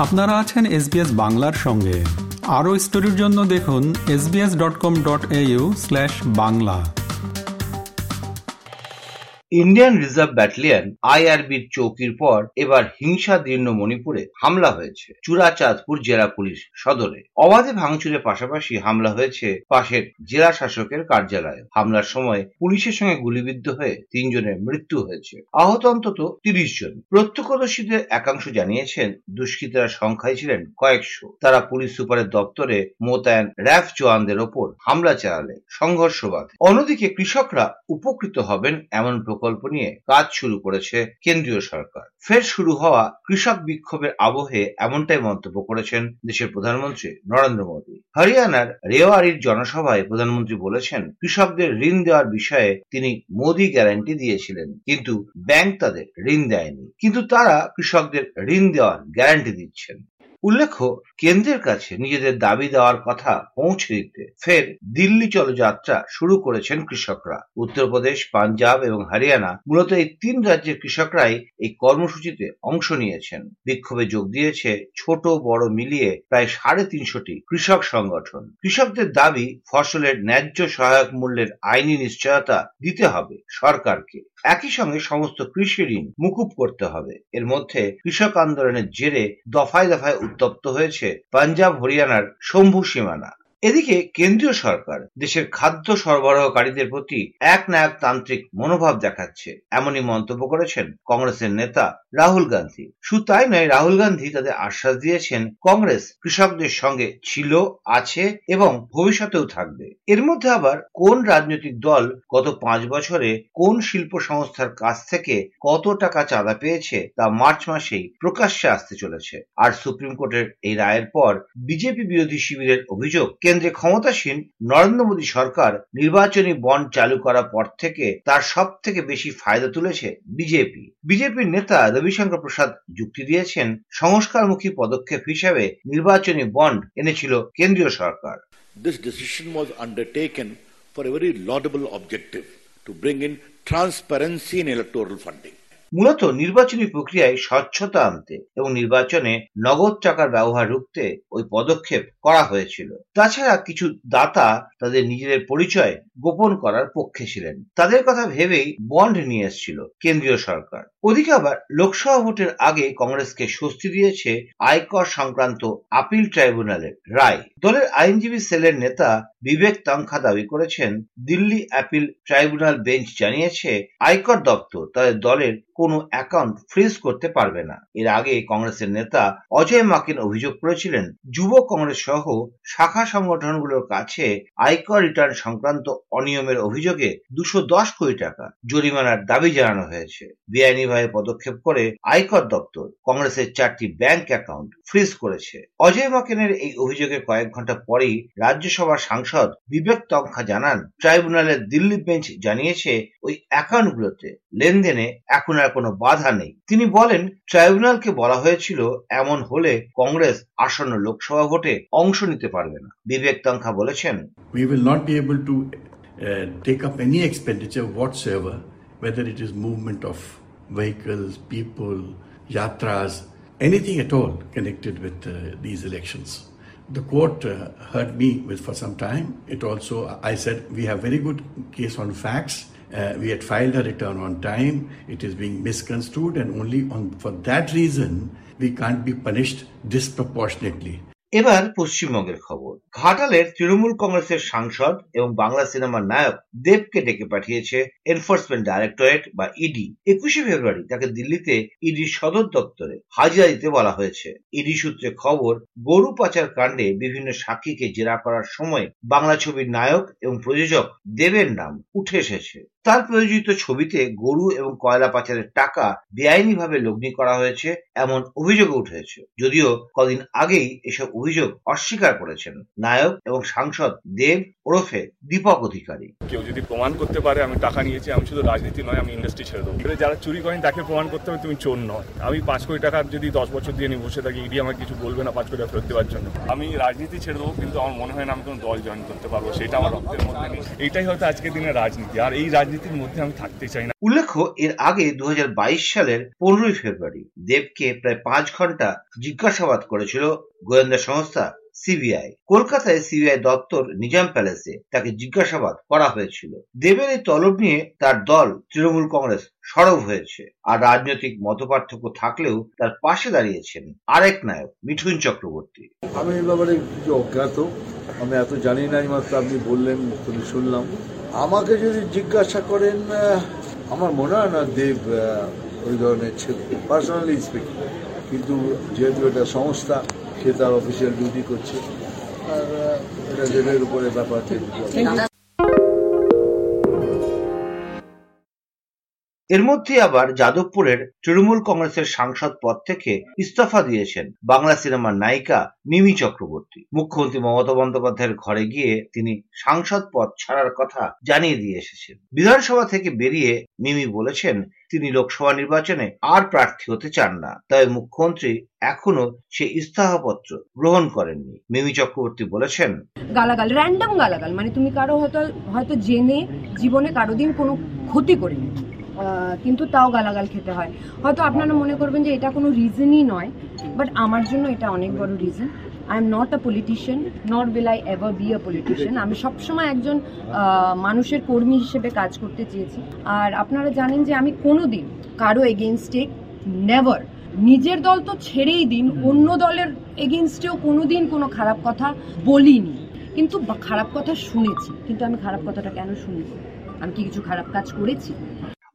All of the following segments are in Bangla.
আপনারা আছেন এসবিএস বাংলার সঙ্গে। আরও স্টোরির জন্য দেখুন SBS dot com dot slash Bangla. Indian reserve battalion আইআরবির চৌকির পর এবার হিংসাদীর্ণ মণিপুরে হামলা হয়েছে। চূড়াচাঁদপুর জেলা পুলিশ সদরে। অবাধে ভাঙচুরের পাশাপাশি হামলা হয়েছে পাশের জেলা শাসকের কার্যালয়ে। হামলার সময় পুলিশের সঙ্গে গুলিবিদ্ধ হয়ে তিনজনের মৃত্যু হয়েছে। আহত অন্তত তিরিশ জন। প্রত্যক্ষদর্শীদের একাংশ জানিয়েছেন, দুষ্কৃতীরা সংখ্যায় ছিলেন কয়েকশো। তারা পুলিশ সুপারের দপ্তরে মোতায়েন র্যাফ জওয়ানদের ওপর হামলা চালালে সংঘর্ষ বাধে। অন্যদিকে কৃষকরা উপকৃত হবেন এমন প্রকল্প নিয়ে কাজ শুরু করেছে কেন্দ্রীয় সরকার। ফের শুরু হওয়া কৃষক বিক্ষোভের আবহে এমনটাই মন্তব্য করেছেন দেশের প্রধানমন্ত্রী নরেন্দ্র মোদী। হরিয়ানার রেওয়ারির জনসভায় প্রধানমন্ত্রী বলেছেন, কৃষকদের ঋণ দেওয়ার বিষয়ে তিনি মোদী গ্যারান্টি দিয়েছিলেন, কিন্তু ব্যাংক তাদের ঋণ দেয়নি। কিন্তু তারা কৃষকদের ঋণ দেওয়ার গ্যারান্টি দিচ্ছেন। উল্লেখ্য, কেন্দ্রের কাছে নিজেদের দাবি দেওয়ার কথা পৌঁছে দিতে ফের দিল্লি চলযাত্রা শুরু করেছেন কৃষকরা। উত্তরপ্রদেশ, পাঞ্জাব এবং হরিয়ানা মূলত এই তিন রাজ্যের কৃষকরাই এই কর্মসূচিতে অংশ নিয়েছেন। বিক্ষোভে যোগ দিয়েছে ছোট, বড় মিলিয়ে প্রায় সাড়ে তিনশোটি কৃষক সংগঠন। কৃষকদের দাবি, ফসলের ন্যায্য সহায়ক মূল্যের আইনি নিশ্চয়তা দিতে হবে সরকারকে। একই সঙ্গে সমস্ত কৃষি ঋণ মুকুব করতে হবে। এর মধ্যে কৃষক আন্দোলনের জেরে দফায় দফায় উত্তপ্ত হয়েছে পাঞ্জাব হরিয়ানার শম্ভু সীমানা। এদিকে কেন্দ্রীয় সরকার দেশের খাদ্য সরবরাহকারীদের প্রতি এক তান্ত্রিক মনোভাব দেখাচ্ছে। এমনই মন্তব্য করেছেন কংগ্রেসের নেতা রাহুল গান্ধী। শুধু তাই নয়, রাহুল গান্ধী তাদের আশ্বাস দিয়েছেন, কংগ্রেস কৃষকদের সঙ্গে ছিল, আছে এবং ভবিষ্যতেও থাকবে। এর মধ্যে আবার কোন রাজনৈতিক দল গত পাঁচ বছরে কোন শিল্প সংস্থার কাছ থেকে কত টাকা চাঁদা পেয়েছে তা মার্চ মাসেই প্রকাশ্যে আসতে চলেছে। আর সুপ্রিম কোর্টের এই রায়ের পর বিজেপি বিরোধী শিবিরের অভিযোগ কেন্দ্রে ক্ষমতাসীন নরেন্দ্র মোদী সরকার নির্বাচনী বন্ড চালু করার পর থেকে তার সব থেকে বেশি ফায়দা তুলেছে বিজেপি বিজেপির নেতা রবিশঙ্কর প্রসাদ যুক্তি দিয়েছেন, সংস্কারমুখী পদক্ষেপ হিসেবে নির্বাচনী বন্ড এনেছিল কেন্দ্রীয় সরকার This decision was undertaken for a very laudable objective, to bring in transparency in electoral funding. মূলত নির্বাচনী প্রক্রিয়ায় স্বচ্ছতা আনতে এবং নির্বাচনে নগদ টাকার ব্যবহার রুখতে ওই পদক্ষেপ করা হয়েছিল। তাছাড়া কিছু দাতা তাদের নিজেদের পরিচয় গোপন করার পক্ষে ছিলেন। তাদের কথা ভেবেই বন্ড নিয়ে এসেছিল কেন্দ্রীয় সরকার। ওদিকে আবার লোকসভা ভোটের আগে কংগ্রেসকে স্বস্তি দিয়েছে আয়কর সংক্রান্ত আপিল ট্রাইব্যুনালের রায়। দলের আইনজীবী সেলের নেতা বিবেক তাংখা দাবি করেছেন, দিল্লি আপিল ট্রাইব্যুনাল বেঞ্চ জানিয়েছে, আয়কর দপ্তর তাদের দলের কোনো অ্যাকাউন্ট ফ্রিজ করতে পারবে না। এর আগে কংগ্রেসের নেতা অজয় মাকিন অভিযোগ করেছিলেন, যুব কংগ্রেস সহ শাখা সংগঠনগুলোর কাছে আয়কর রিটার্ন সংক্রান্ত অনিয়মের অভিযোগে দুশো দশ কোটি টাকা জরিমানার দাবি জানানো হয়েছে। বেআইনিভাবে পদক্ষেপ করে আয়কর দপ্তর কংগ্রেসের চারটি ব্যাংক অ্যাকাউন্ট ফ্রিজ করেছে। অজয় মাকিনের এই অভিযোগের কয়েক ঘণ্টা পরেই রাজ্যসভার সাংসদ বিবেক তংখা জানান, ট্রাইব্যুনালের দিল্লি বেঞ্চ জানিয়েছে, ওই অ্যাকাউন্টগুলোতে লেনদেনে এখন আর কোনো বাধা নেই তিনি বলেন ট্রাইব্যুনালকে বলা হয়েছিল এমন হলে কংগ্রেস আসন্ন লোকসভা ভোটে অংশ নিতে পারবে না বিবেক তংখা বলেছেন we will not be able to uh, take up any expenditure whatsoever, whether it is movement of vehicles, people, yatras, anything at all connected with uh, these elections. The court uh, heard me with for some time. It also, I said, we have very good case on facts. Uh, we had filed a return on time. It is being misconstrued, and only on for that reason we can't be punished disproportionately. এবার পশ্চিমবঙ্গের খবর ঘাটালের তৃণমূল কংগ্রেসের সাংসদ এবং বাংলা সিনেমার নায়ক দেবকে ডেকে পাঠিয়েছে এনফোর্সমেন্ট ডাইরেক্টরেট বা ইডি একুশে ফেব্রুয়ারি তাকে দিল্লিতে ইডির সদর দপ্তরে হাজিরা দিতে বলা হয়েছে ইডি সূত্রে খবর গরু পাচার কাণ্ডে বিভিন্ন সাক্ষীকে জেরা করার সময় বাংলা ছবির নায়ক এবং প্রযোজক দেবের নাম উঠে এসেছে তার প্রযোজিত ছবিতে গরু এবং কয়লা পাচারের টাকা বেআইনিভাবে লগ্নি করা হয়েছে এমন অভিযোগ উঠেছে। যদিও কদিন আগেই এসব অভিযোগ অস্বীকার করেছেন নায়ক এবং সাংসদ দেব ওরফে দীপক অধিকারী। কেউ যদি প্রমাণ করতে পারে আমি টাকা নিয়েছি আমি শুধু রাজনীতি নয় আমি ইন্ডাস্ট্রি ছেড়ে দেবো। যারা চুরি করেন তাকে প্রমাণ করতে হবে তুমি চোর নয়। আমি পাঁচ কোটি টাকা যদি দশ বছর দিয়ে নিয়ে বসে থাকি ইডি আমাকে কিছু বলবে না পাঁচ কোটি টাকা ফেরত দেওয়ার জন্য। আমি রাজনীতি ছেড়ে দেবো কিন্তু আমার মনে হয় না আমি কোনো দল জয়েন করতে পারব সেটা আমার রক্তের মধ্যে নেই। এইটাই হয়তো আজকের দিনে রাজনীতি। আর এই রাজনীতি রাজনীতির মধ্যে আমি থাকতে চাই না। উল্লেখ্য এর আগে দু সালের পনেরোই ফেব্রুয়ারি দেবকে প্রায় পাঁচ ঘণ্টা জিজ্ঞাসাবাদ করেছিল গোয়েন্দা সংস্থা সিবিআই। কলকাতায় সিবিআই দপ্তর নিজাম প্যালেসে তাকে জিজ্ঞাসাবাদ করা হয়েছিল। দেবের এই তলব নিয়ে তার দল তৃণমূল কংগ্রেস সরব হয়েছে। আর রাজনৈতিক মতপার্থক্য থাকলেও তার পাশে দাঁড়িয়েছেন আরেক নায়ক মিঠুন চক্রবর্তী। আমি এই ব্যাপারে কিছু অজ্ঞাত। আমি এত জানি না মাত্র আপনি বললেন শুনলাম। আমাকে যদি জিজ্ঞাসা করেন আমার মনে হয় না দেব ওই ধরনের ছেলে পার্সোনালি স্পিকিং কিন্তু যেহেতু এটা সংস্থা, সে তার অফিসিয়াল ডিউটি করছে। আর এটা দেবের উপরে ব্যাপার। এর মধ্যে আবার যাদবপুরের তৃণমূল কংগ্রেসের সাংসদ পদ থেকে ইস্তফা দিয়েছেন বাংলা সিনেমার নায়িকা মিমি চক্রবর্তী। মুখ্যমন্ত্রী মমতা বন্দ্যোপাধ্যায়ের ঘরে গিয়ে তিনি সাংসদ পদ ছাড়ার কথা জানিয়ে দিয়ে এসেছেন। বিধানসভা থেকে বেরিয়ে মিমি বলেছেন, তিনি লোকসভা নির্বাচনে আর প্রার্থী হতে চান না। তবে মুখ্যমন্ত্রী এখনও সে ইস্তফাপত্র গ্রহণ করেননি। মিমি চক্রবর্তী বলেছেন, গালাগাল র্যান্ডম গালাগাল মানে তুমি কারও হয়তো হয়তো জেনে জীবনে কারও দিন কোনো ক্ষতি করেনি। কিন্তু তাও গালাগাল খেতে হয়। হয়তো আপনারা মনে করবেন যে এটা কোনো রিজনই নয় বাট আমার জন্য এটা অনেক বড় reason I am not a politician not will I ever be a politician আমি সবসময় একজন মানুষের কর্মী হিসেবে কাজ করতে চেয়েছি। আর আপনারা জানেন যে আমি কোনো দিন কারও এগেনস্টে নেভার নিজের দল তো ছেড়েই দিন, অন্য দলের এগেনস্টেও কোনো দিন কোনো খারাপ কথা বলিনি। কিন্তু খারাপ কথা শুনেছি। কিন্তু আমি খারাপ কথাটা কেন শুনব? আমি কি কিছু খারাপ কাজ করেছি?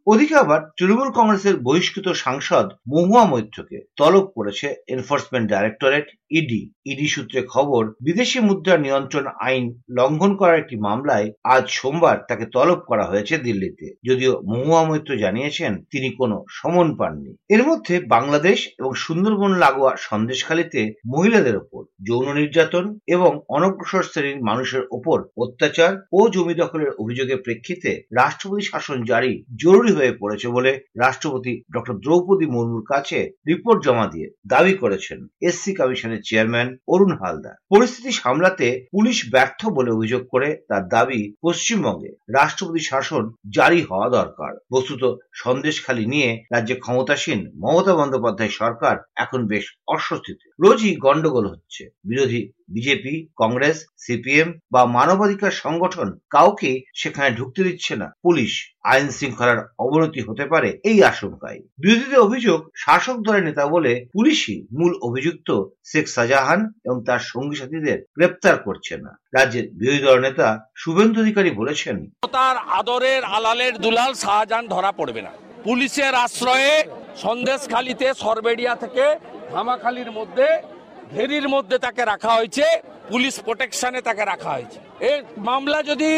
ওদিকে আবার তৃণমূল কংগ্রেসের বহিষ্কৃত সাংসদ মহুয়া মৈত্রকে তলব করেছে এনফোর্সমেন্ট ডাইরেক্টরেট ইডি ইডি সূত্রে খবর, বিদেশি মুদ্রা নিয়ন্ত্রণ আইন লঙ্ঘন করার একটি মামলায় আজ সোমবার তাকে তলব করা হয়েছে দিল্লিতে। যদিও মহুয়া মৈত্র জানিয়েছেন, তিনি কোনো সমন পাননি। এর মধ্যে বাংলাদেশ এবং সুন্দরবন লাগোয়া সন্দেশখালীতে মহিলাদের ওপর যৌন নির্যাতন এবং অনগ্রসর শ্রেণির মানুষের ওপর অত্যাচার ও জমি দখলের অভিযোগের প্রেক্ষিতে রাষ্ট্রপতি শাসন জারি জরুরি হয়ে পড়েছে বলে রাষ্ট্রপতি ডক্টর দ্রৌপদী মুর্মুর কাছে রিপোর্ট জমা দিয়ে দাবি করেছেন। এসসি কমিশনের চেয়ারম্যান অরুণ হালদার। পরিস্থিতি সামলাতে পুলিশ ব্যর্থ বলে অভিযোগ করে তার দাবি পশ্চিমবঙ্গে। রাষ্ট্রপতি শাসন জারি হওয়া দরকার। বস্তুত সন্দেশখালী নিয়ে রাজ্যে ক্ষমতাসীন মমতা বন্দ্যোপাধ্যায় সরকার এখন বেশ অস্বস্তিতে। রোজই গন্ডগোল হচ্ছে। বিরোধী বিজেপি, কংগ্রেস, সিপিএম বা মানবাধিকার সংগঠন কাউকে সেখানে ঢুকতে দিচ্ছে না। পুলিশ আইন শৃঙ্খলার অবনতি হতে পারে এই আশঙ্কায়। বিরোধীদের অভিযোগ, শাসক দলের নেতা বলে পুলিশই মূল অভিযুক্ত শেখ শাহজাহান এবং তার সঙ্গী সাথীদের গ্রেপ্তার করছে না। রাজ্যের বিরোধী দল নেতা শুভেন্দু অধিকারী বলেছেন, তার আদরের আলালের দুলাল শাহজাহান ধরা পড়বে না। পুলিশের আশ্রয়ে সন্দেশখালিতে সরবেড়িয়া থেকে ধামাখালির মধ্যে ঘেরির মধ্যে তাকে রাখা হয়েছে, পুলিশ প্রোটেকশনে তাকে রাখা হয়েছে। এই মামলা যদি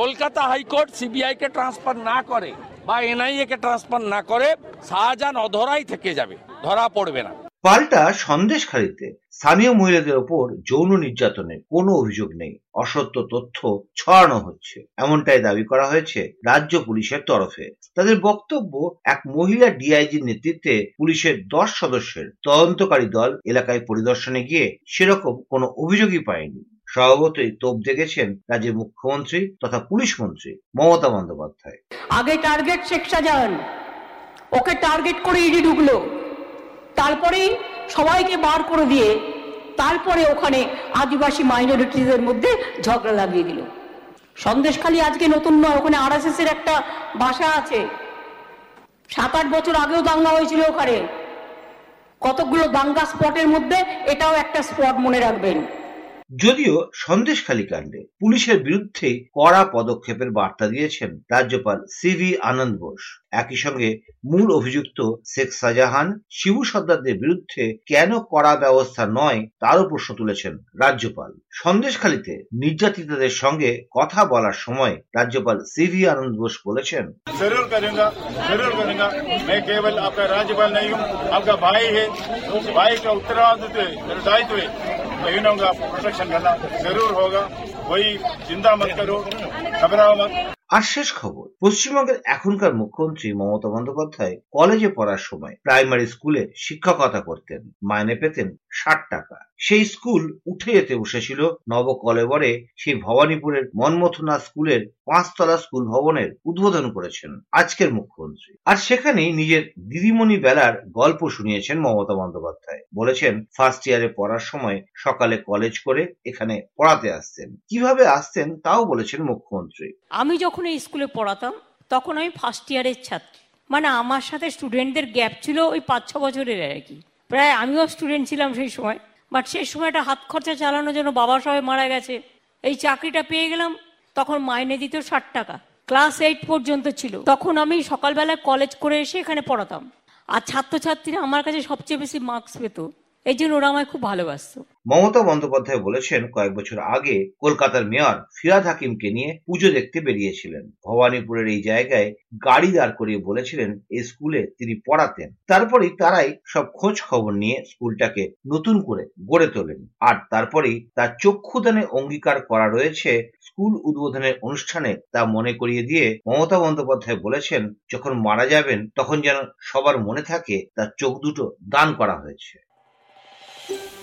কলকাতা হাইকোর্ট সিবিআই কে ট্রান্সফার না করে বা এনআইএ কে ট্রান্সফার না করে, শাহজাহান অধরাই থেকে যাবে, ধরা পড়বে না। পাল্টা সন্দেশখালীতে স্থানীয় মহিলাদের ওপর যৌন নির্যাতনের কোনো অভিযোগ নেই। অসত্য তথ্য ছড়ানো হচ্ছে। এমনটাই দাবি করা হয়েছে রাজ্য পুলিশের তরফে। তাদের বক্তব্য, এক মহিলা ডিআইজির নেতৃত্বে পুলিশের দশ সদস্যের তদন্তকারী দল এলাকায় পরিদর্শনে গিয়ে সেরকম কোনো অভিযোগই পায়নি। স্বভাবতই তোপ দেখেছেন রাজ্যের মুখ্যমন্ত্রী তথা পুলিশ মন্ত্রী মমতা বন্দ্যোপাধ্যায়। আগে টার্গেট শেখ শাহজাহান ওকে টার্গেট করে ইডি ঢুকলো। তারপরেই সবাইকে বার করে দিয়ে তারপরে ওখানে আদিবাসী মাইনরিটিদের মধ্যে ঝগড়া লাগিয়ে দিল। সন্দেশখালি আজকে নতুন নয়, ওখানে আরএসএস এর একটা ভাষা আছে। সাত আট বছর আগেও দাঙ্গা হয়েছিল ওখানে। কতগুলো দাঙ্গা স্পটের মধ্যে এটাও একটা স্পট মনে রাখবেন। যদিও সন্দেশখালী কাণ্ডে পুলিশের বিরুদ্ধে কড়া পদক্ষেপের বার্তা দিয়েছেন রাজ্যপাল সিভি আনন্দ বোস একই সঙ্গে মূল অভিযুক্ত শেখ শাহজাহান শিবু সর্দারদের বিরুদ্ধে কেন কড়া ব্যবস্থা নয় তারও প্রশ্ন তুলেছেন রাজ্যপাল সন্দেশখালীতে নির্যাতিতদের সঙ্গে কথা বলার সময় রাজ্যপাল সিভি আনন্দ বোস বলেছেন जरूर करूंगा जरूर करूंगा मैं केवल आपका राज्यपाल नहीं हूँ आपका भाई है उस भाई का उत्तराधित्व है, मेरा दायित्व है बहनों का प्रोटेक्शन करना जरूर होगा वही चिंता मत करो घबराओ मत আর শেষ খবর পশ্চিমবঙ্গের এখনকার মুখ্যমন্ত্রী মমতা বন্দ্যোপাধ্যায় কলেজে পড়ার সময় প্রাইমারি স্কুলে শিক্ষকতা করতেন মাইনে পেতেন ষাট টাকা সেই স্কুল উঠে যেতে বসেছিল নবকলেবরে। সেই ভবানীপুরের মনমথনা স্কুলের পাঁচতলা স্কুল ভবনের উদ্বোধন করেছেন আজকের মুখ্যমন্ত্রী। আর সেখানেই নিজের দিদিমণি বেলার গল্প শুনিয়েছেন মমতা বন্দ্যোপাধ্যায়। বলেছেন ফার্স্ট ইয়ারে পড়ার সময় সকালে কলেজ করে এখানে পড়াতে আসতেন। কীভাবে আসতেন তাও বলেছেন মুখ্যমন্ত্রী। আমি যখন এই স্কুলে পড়াতাম, তখন আমি ফার্স্ট ইয়ারের ছাত্রী। মানে আমার সাথে স্টুডেন্টদের গ্যাপ ছিল ওই পাঁচ ছ বছরের আর কি। প্রায় আমিও স্টুডেন্ট ছিলাম সেই সময়। বাট সেই সময়টা হাত খরচা চালানোর জন্য বাবা সবাই মারা গেছে। এই চাকরিটা পেয়ে গেলাম, তখন মাইনে দিত ষাট টাকা। ক্লাস এইট পর্যন্ত ছিল। তখন আমি সকালবেলায় কলেজ করে এসে এখানে পড়াতাম। আর ছাত্রছাত্রীরা আমার কাছে সবচেয়ে বেশি মার্কস পেত। এই জন্য ওরা আমায় খুব ভালোবাসতো। মমতা বন্দ্যোপাধ্যায় বলেছেন, কয়েক বছর আগে কলকাতার মেয়র ফিরাদ হাকিমকে নিয়ে পুজো দেখতে বেরিয়েছিলেন। ভবানীপুরের এই জায়গায় গাড়ি দাঁড় করিয়ে বলেছিলেন এই স্কুলে তিনি পড়াতেন। তারপরেই তারাই সব খোঁজ খবর নিয়ে স্কুলটাকে নতুন করে গড়ে তোলেন। আর তারপরেই তার চক্ষুদানে অঙ্গীকার করা রয়েছে স্কুল উদ্বোধনের অনুষ্ঠানে তা মনে করিয়ে দিয়ে মমতা বন্দ্যোপাধ্যায় বলেছেন, যখন মারা যাবেন তখন যেন সবার মনে থাকে তার চোখ দুটো দান করা হয়েছে।